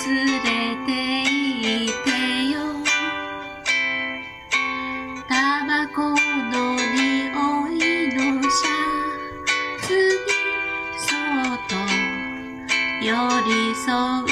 たばこのにおいのシャツにそっと寄り添う。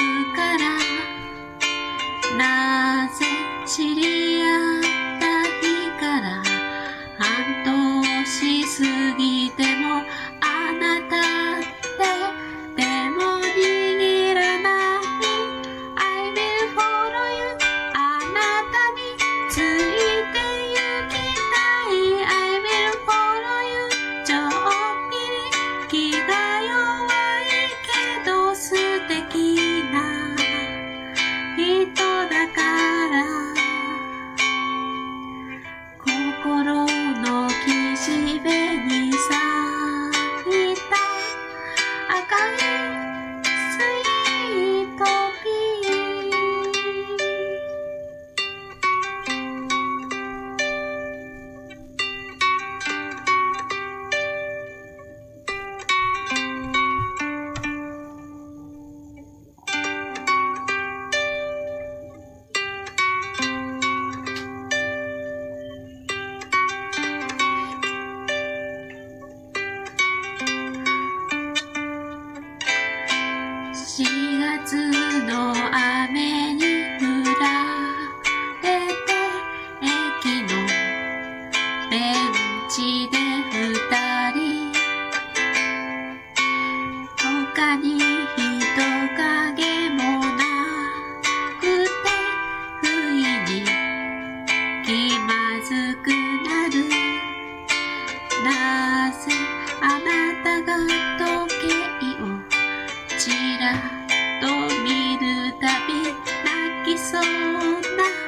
のな